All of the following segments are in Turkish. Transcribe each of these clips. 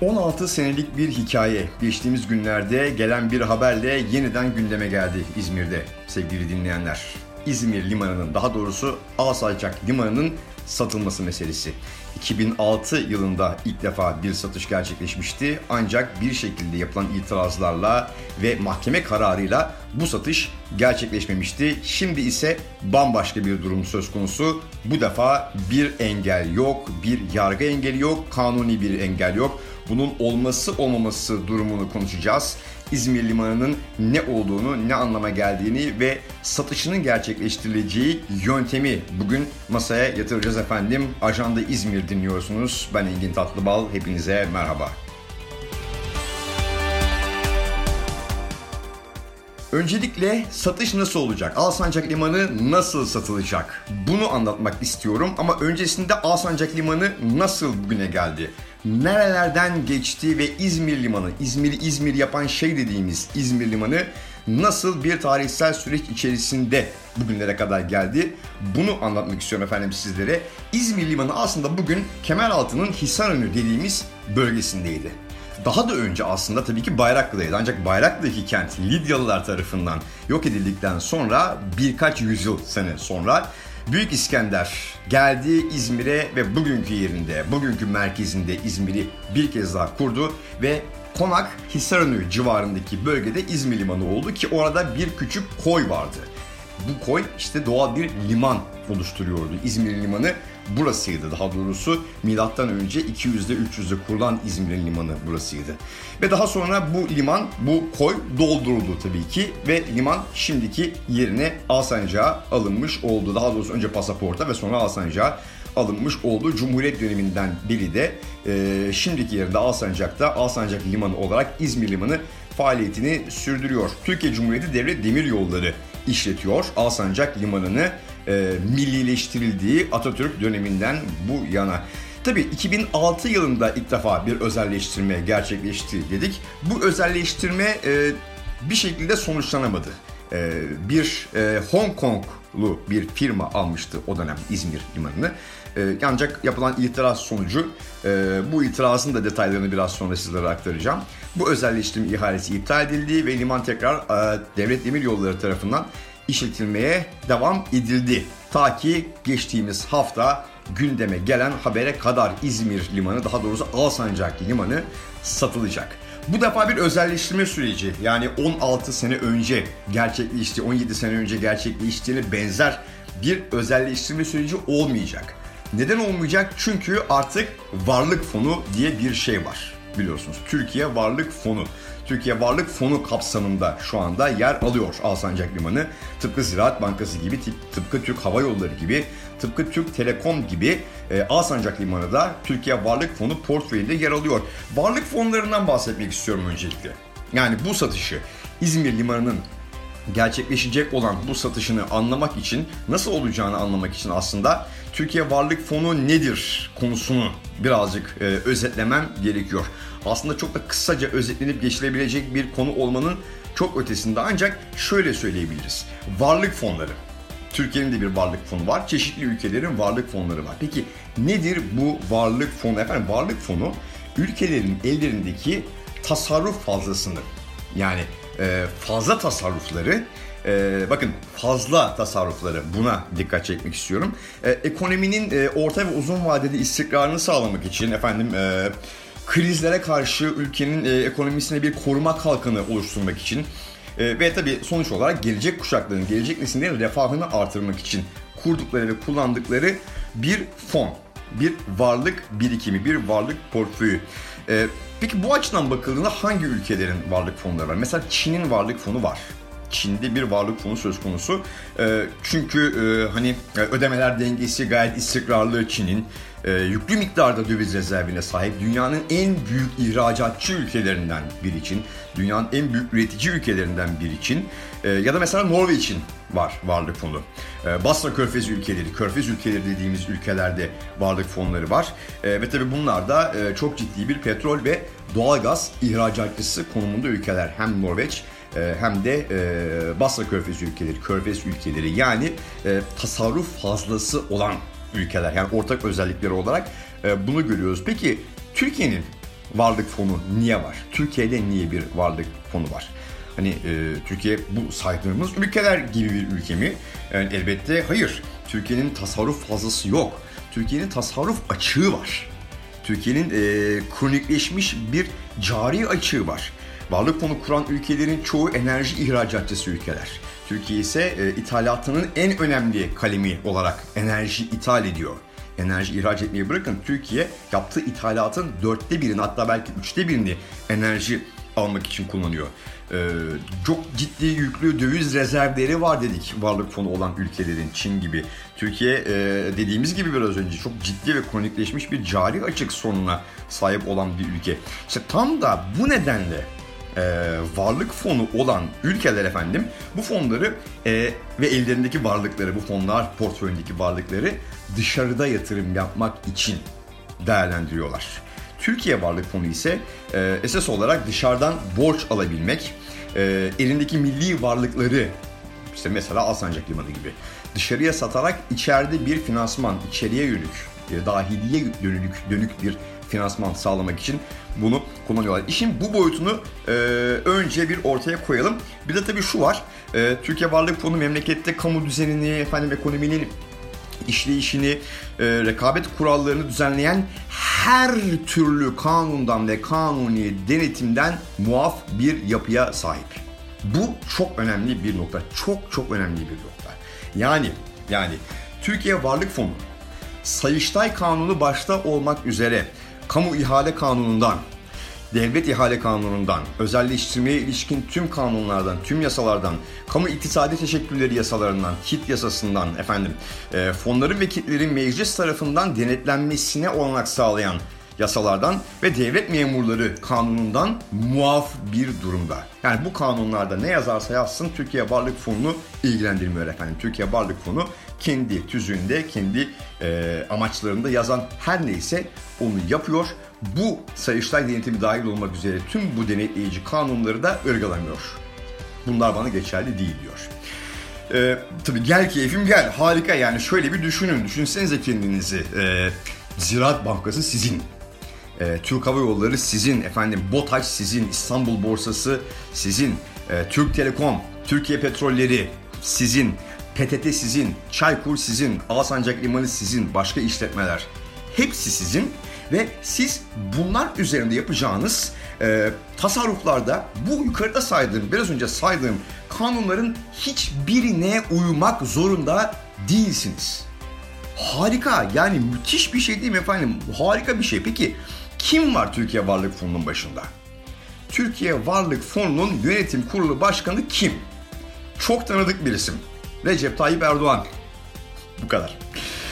16 senelik bir hikaye geçtiğimiz günlerde gelen bir haberle yeniden gündeme geldi İzmir'de sevgili dinleyenler. İzmir limanının daha doğrusu Alsancak limanının satılması meselesi. 2006 yılında ilk defa bir satış gerçekleşmişti ancak bir şekilde yapılan itirazlarla ve mahkeme kararıyla bu satış gerçekleşmemişti. Şimdi ise bambaşka bir durum söz konusu. Bu defa bir engel yok, bir yargı engeli yok, kanuni bir engel yok. Bunun olması olmaması durumunu konuşacağız. İzmir Limanı'nın ne olduğunu, ne anlama geldiğini ve satışının gerçekleştirileceği yöntemi bugün masaya yatıracağız efendim. Ajanda İzmir dinliyorsunuz. Ben Engin Tatlıbal. Hepinize merhaba. Öncelikle satış nasıl olacak? Alsancak Limanı nasıl satılacak? Bunu anlatmak istiyorum ama öncesinde Alsancak Limanı nasıl bugüne geldi? Nerelerden geçti ve İzmir Limanı, İzmir'i İzmir yapan şey dediğimiz İzmir Limanı nasıl bir tarihsel süreç içerisinde bugünlere kadar geldi? Bunu anlatmak istiyorum efendim sizlere. İzmir Limanı aslında bugün Kemeraltı'nın Hisarönü dediğimiz bölgesindeydi. Daha da önce aslında tabii ki Bayraklı'daydı. Ancak Bayraklı'daki kent Lidyalılar tarafından yok edildikten sonra birkaç yüzyıl sene sonra Büyük İskender geldi İzmir'e ve bugünkü yerinde, bugünkü merkezinde İzmir'i bir kez daha kurdu ve Konak Hisarönü civarındaki bölgede İzmir Limanı oldu ki orada bir küçük koy vardı. Bu koy işte doğal bir liman oluşturuyordu. İzmir Limanı burasıydı daha doğrusu. Milattan önce 200'de 300'de kurulan İzmir Limanı burasıydı. Ve daha sonra bu liman, bu koy dolduruldu tabii ki ve liman şimdiki yerine Alsancak'a alınmış oldu. Daha doğrusu önce pasaporta ve sonra Alsancak'a alınmış oldu. Cumhuriyet döneminden biri de e, şimdiki yerinde Alsancak'ta Alsancak Limanı olarak İzmir Limanı faaliyetini sürdürüyor. Türkiye Cumhuriyeti Devlet Demir Yolları işletiyor. Alsancak Limanı'nı e, millileştirildiği Atatürk döneminden bu yana. Tabii 2006 yılında ilk defa bir özelleştirme gerçekleşti dedik. Bu özelleştirme e, bir şekilde sonuçlanamadı. E, bir e, Hong Konglu bir firma almıştı o dönem İzmir limanını. E, ancak yapılan itiraz sonucu e, bu itirazın da detaylarını biraz sonra sizlere aktaracağım. Bu özelleştirme ihalesi iptal edildi ve liman tekrar e, Devlet Demir Yolları tarafından işletilmeye devam edildi. Ta ki geçtiğimiz hafta gündeme gelen habere kadar İzmir limanı daha doğrusu Alsancak limanı satılacak. Bu defa bir özelleştirme süreci yani 16 sene önce gerçekleşti, 17 sene önce gerçekleştiğine benzer bir özelleştirme süreci olmayacak. Neden olmayacak? Çünkü artık varlık fonu diye bir şey var biliyorsunuz. Türkiye Varlık Fonu. Türkiye Varlık Fonu kapsamında şu anda yer alıyor Alsancak Limanı. Tıpkı Ziraat Bankası gibi, tıpkı Türk Hava Yolları gibi, tıpkı Türk Telekom gibi e, Alsancak Limanı da Türkiye Varlık Fonu portföyünde yer alıyor. Varlık fonlarından bahsetmek istiyorum öncelikle. Yani bu satışı İzmir Limanı'nın gerçekleşecek olan bu satışını anlamak için, nasıl olacağını anlamak için aslında Türkiye Varlık Fonu nedir konusunu birazcık e, özetlemem gerekiyor. Aslında çok da kısaca özetlenip geçilebilecek bir konu olmanın çok ötesinde ancak şöyle söyleyebiliriz. Varlık fonları. Türkiye'nin de bir varlık fonu var. Çeşitli ülkelerin varlık fonları var. Peki nedir bu varlık fonu? Efendim varlık fonu ülkelerin ellerindeki tasarruf fazlasını yani e, fazla tasarrufları e, bakın fazla tasarrufları buna dikkat çekmek istiyorum. E, ekonominin e, orta ve uzun vadeli istikrarını sağlamak için efendim e, krizlere karşı ülkenin e, ekonomisine bir koruma kalkanı oluşturmak için e, ve tabii sonuç olarak gelecek kuşakların, gelecek nesillerin refahını artırmak için kurdukları ve kullandıkları bir fon, bir varlık birikimi, bir varlık portföyü. E, peki bu açıdan bakıldığında hangi ülkelerin varlık fonları var? Mesela Çin'in varlık fonu var. Çin'de bir varlık fonu söz konusu. E, çünkü e, hani e, ödemeler dengesi gayet istikrarlı Çin'in. E, yüklü miktarda döviz rezervine sahip dünyanın en büyük ihracatçı ülkelerinden biri için, dünyanın en büyük üretici ülkelerinden biri için e, ya da mesela Norveç'in var varlık fonu. E, Basra Körfez ülkeleri, Körfez ülkeleri dediğimiz ülkelerde varlık fonları var. E, ve tabi bunlar da e, çok ciddi bir petrol ve doğalgaz ihracatçısı konumunda ülkeler. Hem Norveç hem de e, Basra Körfez ülkeleri, Körfez ülkeleri yani e, tasarruf fazlası olan ülkeler yani ortak özellikleri olarak bunu görüyoruz. Peki Türkiye'nin varlık fonu niye var? Türkiye'de niye bir varlık fonu var? Hani e, Türkiye bu saydığımız ülkeler gibi bir ülke mi? Yani elbette hayır. Türkiye'nin tasarruf fazlası yok. Türkiye'nin tasarruf açığı var. Türkiye'nin e, kronikleşmiş bir cari açığı var. Varlık fonu kuran ülkelerin çoğu enerji ihracatçısı ülkeler. Türkiye ise e, ithalatının en önemli kalemi olarak enerji ithal ediyor. Enerji ihraç etmeyi bırakın Türkiye yaptığı ithalatın dörtte birini hatta belki üçte birini enerji almak için kullanıyor. Ee, çok ciddi yüklü döviz rezervleri var dedik varlık fonu olan ülkelerin Çin gibi. Türkiye e, dediğimiz gibi biraz önce çok ciddi ve kronikleşmiş bir cari açık sorununa sahip olan bir ülke. İşte tam da bu nedenle e, varlık fonu olan ülkeler efendim bu fonları e, ve ellerindeki varlıkları bu fonlar portföyündeki varlıkları dışarıda yatırım yapmak için değerlendiriyorlar. Türkiye Varlık Fonu ise e, esas olarak dışarıdan borç alabilmek, e, elindeki milli varlıkları işte mesela Alsancak Limanı gibi dışarıya satarak içeride bir finansman, içeriye yönelik, e, dahiliye dönük, dönük bir finansman sağlamak için bunu kullanıyorlar. İşin bu boyutunu e, önce bir ortaya koyalım. Bir de tabii şu var. E, Türkiye Varlık Fonu memlekette kamu düzenini, efendim ekonominin işleyişini, e, rekabet kurallarını düzenleyen her türlü kanundan ve kanuni denetimden muaf bir yapıya sahip. Bu çok önemli bir nokta. Çok çok önemli bir nokta. Yani yani Türkiye Varlık Fonu Sayıştay Kanunu başta olmak üzere kamu ihale kanunundan devlet ihale kanunundan, özelleştirmeye ilişkin tüm kanunlardan, tüm yasalardan, kamu iktisadi teşekkülleri yasalarından, kit yasasından efendim, e, fonların ve kitlerin meclis tarafından denetlenmesine olanak sağlayan yasalardan ve devlet memurları kanunundan muaf bir durumda. Yani bu kanunlarda ne yazarsa yazsın Türkiye Varlık Fonu'nu ilgilendirmiyor efendim. Türkiye Varlık Fonu kendi tüzüğünde, kendi e, amaçlarında yazan her neyse onu yapıyor. Bu Sayıştay denetimi dahil olmak üzere tüm bu denetleyici kanunları da ırgalamıyor. Bunlar bana geçerli değil diyor. Ee, tabii gel keyfim gel. Harika yani şöyle bir düşünün. Düşünsenize kendinizi. Ee, Ziraat Bankası sizin. Ee, Türk Hava Yolları sizin. Efendim BOTAŞ sizin. İstanbul Borsası sizin. Ee, Türk Telekom, Türkiye Petrolleri sizin. PTT sizin. Çaykur sizin. Alsancak Limanı sizin. Başka işletmeler. Hepsi sizin ve siz bunlar üzerinde yapacağınız e, tasarruflarda bu yukarıda saydığım, biraz önce saydığım kanunların hiçbirine uymak zorunda değilsiniz. Harika yani müthiş bir şey değil mi efendim? Harika bir şey. Peki kim var Türkiye Varlık Fonu'nun başında? Türkiye Varlık Fonu'nun yönetim kurulu başkanı kim? Çok tanıdık bir isim. Recep Tayyip Erdoğan. Bu kadar.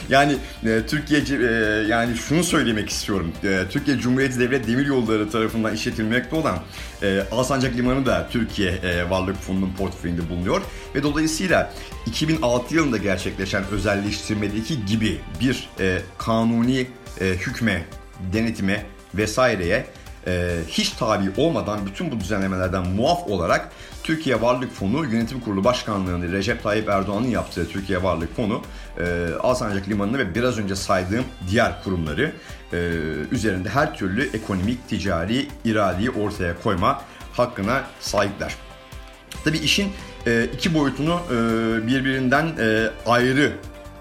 Yani e, Türkiye e, yani şunu söylemek istiyorum. E, Türkiye Cumhuriyeti Devlet Demiryolları tarafından işletilmekte olan e, Alsancak Limanı da Türkiye e, Varlık Fonu'nun portföyünde bulunuyor ve dolayısıyla 2006 yılında gerçekleşen özelleştirmedeki gibi bir e, kanuni e, hükme, denetime vesaireye e, hiç tabi olmadan bütün bu düzenlemelerden muaf olarak Türkiye Varlık Fonu Yönetim Kurulu Başkanlığı'nı Recep Tayyip Erdoğan'ın yaptığı Türkiye Varlık Fonu e, Alsancak Limanı'nı ve biraz önce saydığım diğer kurumları e, üzerinde her türlü ekonomik, ticari iradeyi ortaya koyma hakkına sahipler. Tabii işin e, iki boyutunu e, birbirinden e, ayrı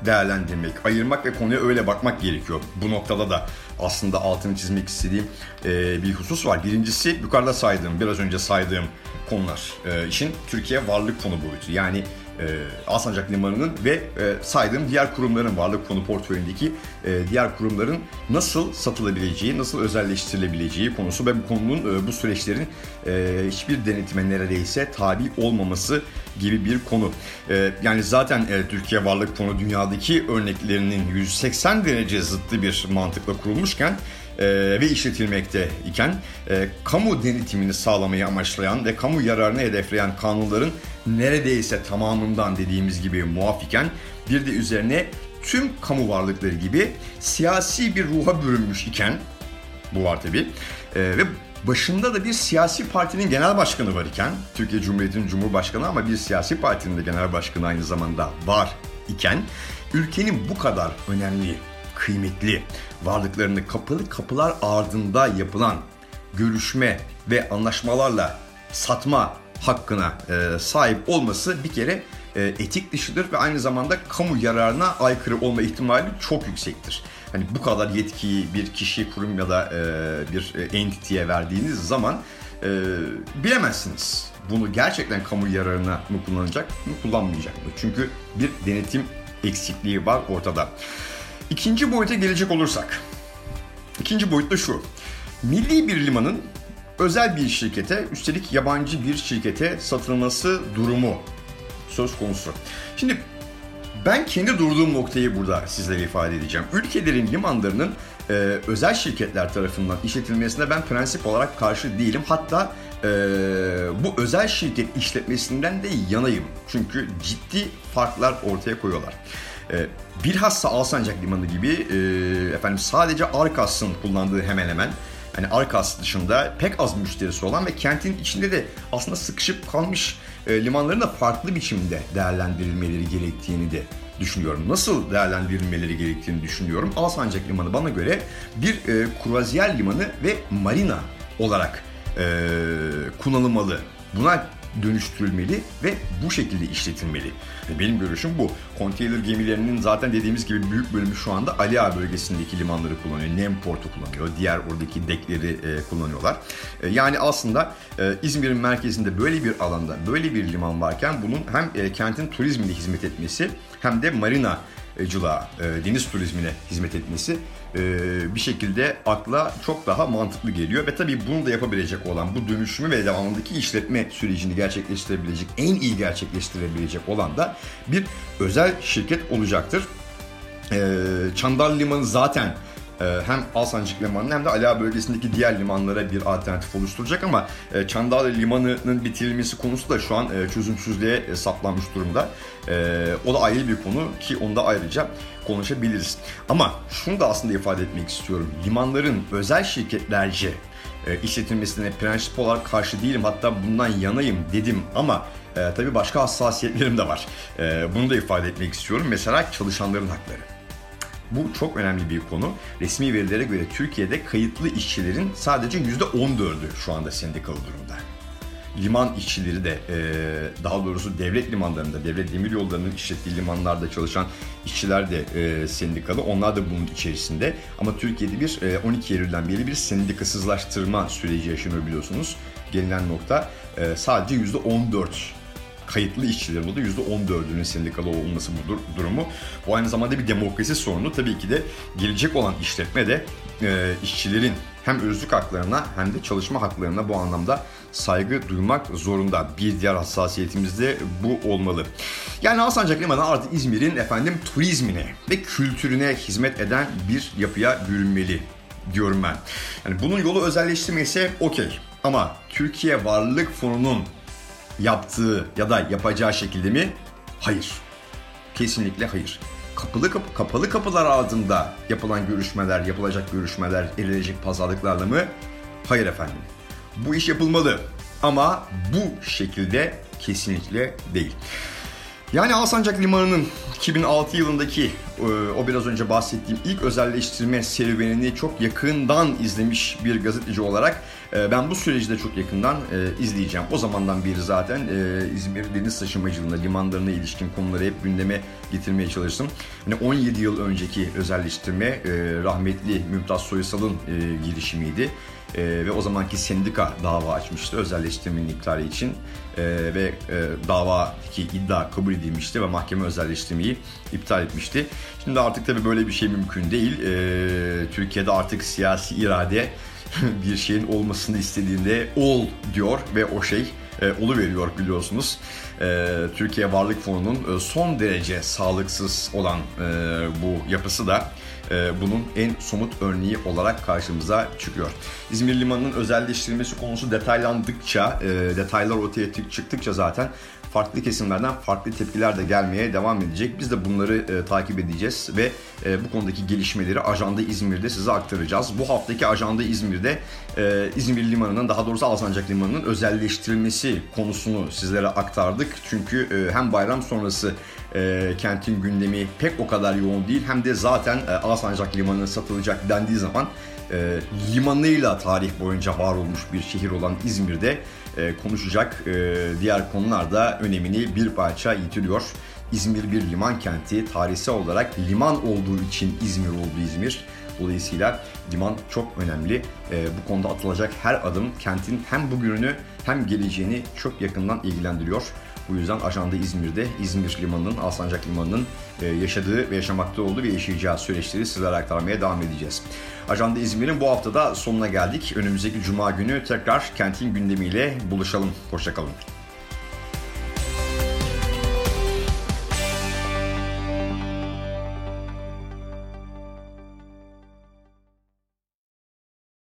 değerlendirmek, ayırmak ve konuya öyle bakmak gerekiyor. Bu noktada da aslında altını çizmek istediğim e, bir husus var. Birincisi yukarıda saydığım, biraz önce saydığım konular. E, işin Türkiye Varlık Fonu boyutu. Yani e, Alsancak Limanı'nın ve e, saydığım diğer kurumların varlık fonu portföyündeki e, diğer kurumların nasıl satılabileceği, nasıl özelleştirilebileceği konusu ve bu konunun e, bu süreçlerin e, hiçbir denetime neredeyse tabi olmaması gibi bir konu. E, yani zaten e, Türkiye Varlık Fonu dünyadaki örneklerinin 180 derece zıttı bir mantıkla kurulmuşken e, ve işletilmekte iken e, kamu denetimini sağlamayı amaçlayan ve kamu yararını hedefleyen kanunların neredeyse tamamından dediğimiz gibi muaf iken bir de üzerine tüm kamu varlıkları gibi siyasi bir ruha bürünmüş iken bu var tabi e, ve başında da bir siyasi partinin genel başkanı var iken Türkiye Cumhuriyeti'nin Cumhurbaşkanı ama bir siyasi partinin de genel başkanı aynı zamanda var iken ülkenin bu kadar önemli kıymetli varlıklarını kapalı kapılar ardında yapılan görüşme ve anlaşmalarla satma hakkına e, sahip olması bir kere e, etik dışıdır ve aynı zamanda kamu yararına aykırı olma ihtimali çok yüksektir. Hani bu kadar yetkiyi bir kişi, kurum ya da e, bir e, entity'ye verdiğiniz zaman e, bilemezsiniz. Bunu gerçekten kamu yararına mı kullanacak mı kullanmayacak mı? Çünkü bir denetim eksikliği var ortada. İkinci boyuta gelecek olursak. İkinci boyut da şu. Milli bir limanın özel bir şirkete, üstelik yabancı bir şirkete satılması durumu söz konusu. Şimdi ben kendi durduğum noktayı burada sizlere ifade edeceğim. Ülkelerin limanlarının e, özel şirketler tarafından işletilmesine ben prensip olarak karşı değilim. Hatta e, bu özel şirket işletmesinden de yanayım. Çünkü ciddi farklar ortaya koyuyorlar. E, bilhassa Alsancak Limanı gibi e, efendim sadece Arkas'ın kullandığı hemen hemen hani Arkas dışında pek az müşterisi olan ve kentin içinde de aslında sıkışıp kalmış e, limanların da farklı biçimde değerlendirilmeleri gerektiğini de düşünüyorum. Nasıl değerlendirilmeleri gerektiğini düşünüyorum. Alsancak Limanı bana göre bir e, kruvaziyer limanı ve marina olarak e, kullanılmalı. Buna dönüştürülmeli ve bu şekilde işletilmeli. Benim görüşüm bu. Konteyner gemilerinin zaten dediğimiz gibi büyük bölümü şu anda Ali bölgesindeki limanları kullanıyor. Nemport'u kullanıyor. Diğer oradaki dekleri e, kullanıyorlar. E, yani aslında e, İzmir'in merkezinde böyle bir alanda, böyle bir liman varken bunun hem e, kentin turizmine hizmet etmesi hem de marina cılığa, e, deniz turizmine hizmet etmesi e, bir şekilde akla çok daha mantıklı geliyor. Ve tabii bunu da yapabilecek olan, bu dönüşümü ve devamındaki işletme sürecini gerçekleştirebilecek, en iyi gerçekleştirebilecek olan da bir özel şirket olacaktır. E, Çandar Limanı zaten hem Alsancak Limanı'nın hem de Ala bölgesindeki diğer limanlara bir alternatif oluşturacak ama e, Çandarlı Limanı'nın bitirilmesi konusu da şu an e, çözümsüzlüğe e, saplanmış durumda. O da ayrı bir konu ki onda ayrıca konuşabiliriz. Ama şunu da aslında ifade etmek istiyorum. Limanların özel şirketlerce işletilmesine prensip olarak karşı değilim. Hatta bundan yanayım dedim ama e, tabii başka hassasiyetlerim de var. E, bunu da ifade etmek istiyorum. Mesela çalışanların hakları. Bu çok önemli bir konu. Resmi verilere göre Türkiye'de kayıtlı işçilerin sadece %14'ü şu anda sendikalı durumda. Liman işçileri de daha doğrusu devlet limanlarında, devlet demir yollarının işlettiği limanlarda çalışan işçiler de sendikalı. Onlar da bunun içerisinde. Ama Türkiye'de bir 12 Eylül'den beri bir sendikasızlaştırma süreci yaşanıyor biliyorsunuz. Gelinen nokta sadece %14 kayıtlı işçilerin olduğu %14'ünün sendikalı olması bu durumu. Bu aynı zamanda bir demokrasi sorunu. Tabii ki de gelecek olan işletme de e, işçilerin hem özlük haklarına hem de çalışma haklarına bu anlamda saygı duymak zorunda. Bir diğer hassasiyetimiz de bu olmalı. Yani Alsancak Limanı artık İzmir'in efendim turizmine ve kültürüne hizmet eden bir yapıya bürünmeli diyorum ben. Yani bunun yolu özelleştirmesi okey. Ama Türkiye Varlık Fonu'nun yaptığı ya da yapacağı şekilde mi? Hayır. Kesinlikle hayır. Kapalı kapı, kapalı kapılar ardında yapılan görüşmeler, yapılacak görüşmeler, edilecek pazarlıklarla mı? Hayır efendim. Bu iş yapılmalı ama bu şekilde kesinlikle değil. Yani Alsancak Limanı'nın 2006 yılındaki o biraz önce bahsettiğim ilk özelleştirme serüvenini çok yakından izlemiş bir gazeteci olarak e, ben bu süreci de çok yakından e, izleyeceğim. O zamandan beri zaten İzmir deniz taşımacılığında limanlarına ilişkin konuları hep gündeme getirmeye çalıştım. Yani 17 yıl önceki özelleştirme rahmetli Mümtaz Soysal'ın girişimiydi e, ve o zamanki sendika dava açmıştı özelleştirmenin iptali için e, ve e, davadaki iddia kabul edilmişti ve mahkeme özelleştirmeyi iptal etmişti. Şimdi artık tabii böyle bir şey mümkün değil. E, Türkiye'de artık siyasi irade bir şeyin olmasını istediğinde ol diyor ve o şey e, veriyor biliyorsunuz. E, Türkiye Varlık Fonu'nun e, son derece sağlıksız olan e, bu yapısı da e, bunun en somut örneği olarak karşımıza çıkıyor. İzmir Limanı'nın özelleştirilmesi konusu detaylandıkça, e, detaylar ortaya çıktıkça zaten farklı kesimlerden farklı tepkiler de gelmeye devam edecek. Biz de bunları e, takip edeceğiz ve e, bu konudaki gelişmeleri Ajanda İzmir'de size aktaracağız. Bu haftaki Ajanda İzmir'de e, İzmir Limanı'nın daha doğrusu Alsancak Limanı'nın özelleştirilmesi konusunu sizlere aktardık. Çünkü e, hem bayram sonrası e, kentin gündemi pek o kadar yoğun değil hem de zaten e, Alsancak Limanı satılacak dendiği zaman e, limanıyla tarih boyunca var olmuş bir şehir olan İzmir'de e, konuşacak e, diğer konular da önemini bir parça yitiriyor. İzmir bir liman kenti. Tarihsel olarak liman olduğu için İzmir oldu İzmir. Dolayısıyla liman çok önemli. E, bu konuda atılacak her adım kentin hem bugününü hem geleceğini çok yakından ilgilendiriyor. Bu yüzden ajanda İzmir'de İzmir Limanı'nın, Alsancak Limanı'nın e, yaşadığı ve yaşamakta olduğu ve yaşayacağı süreçleri sizlere aktarmaya devam edeceğiz. Ajanda İzmir'in bu haftada sonuna geldik. Önümüzdeki Cuma günü tekrar kentin gündemiyle buluşalım. Hoşçakalın.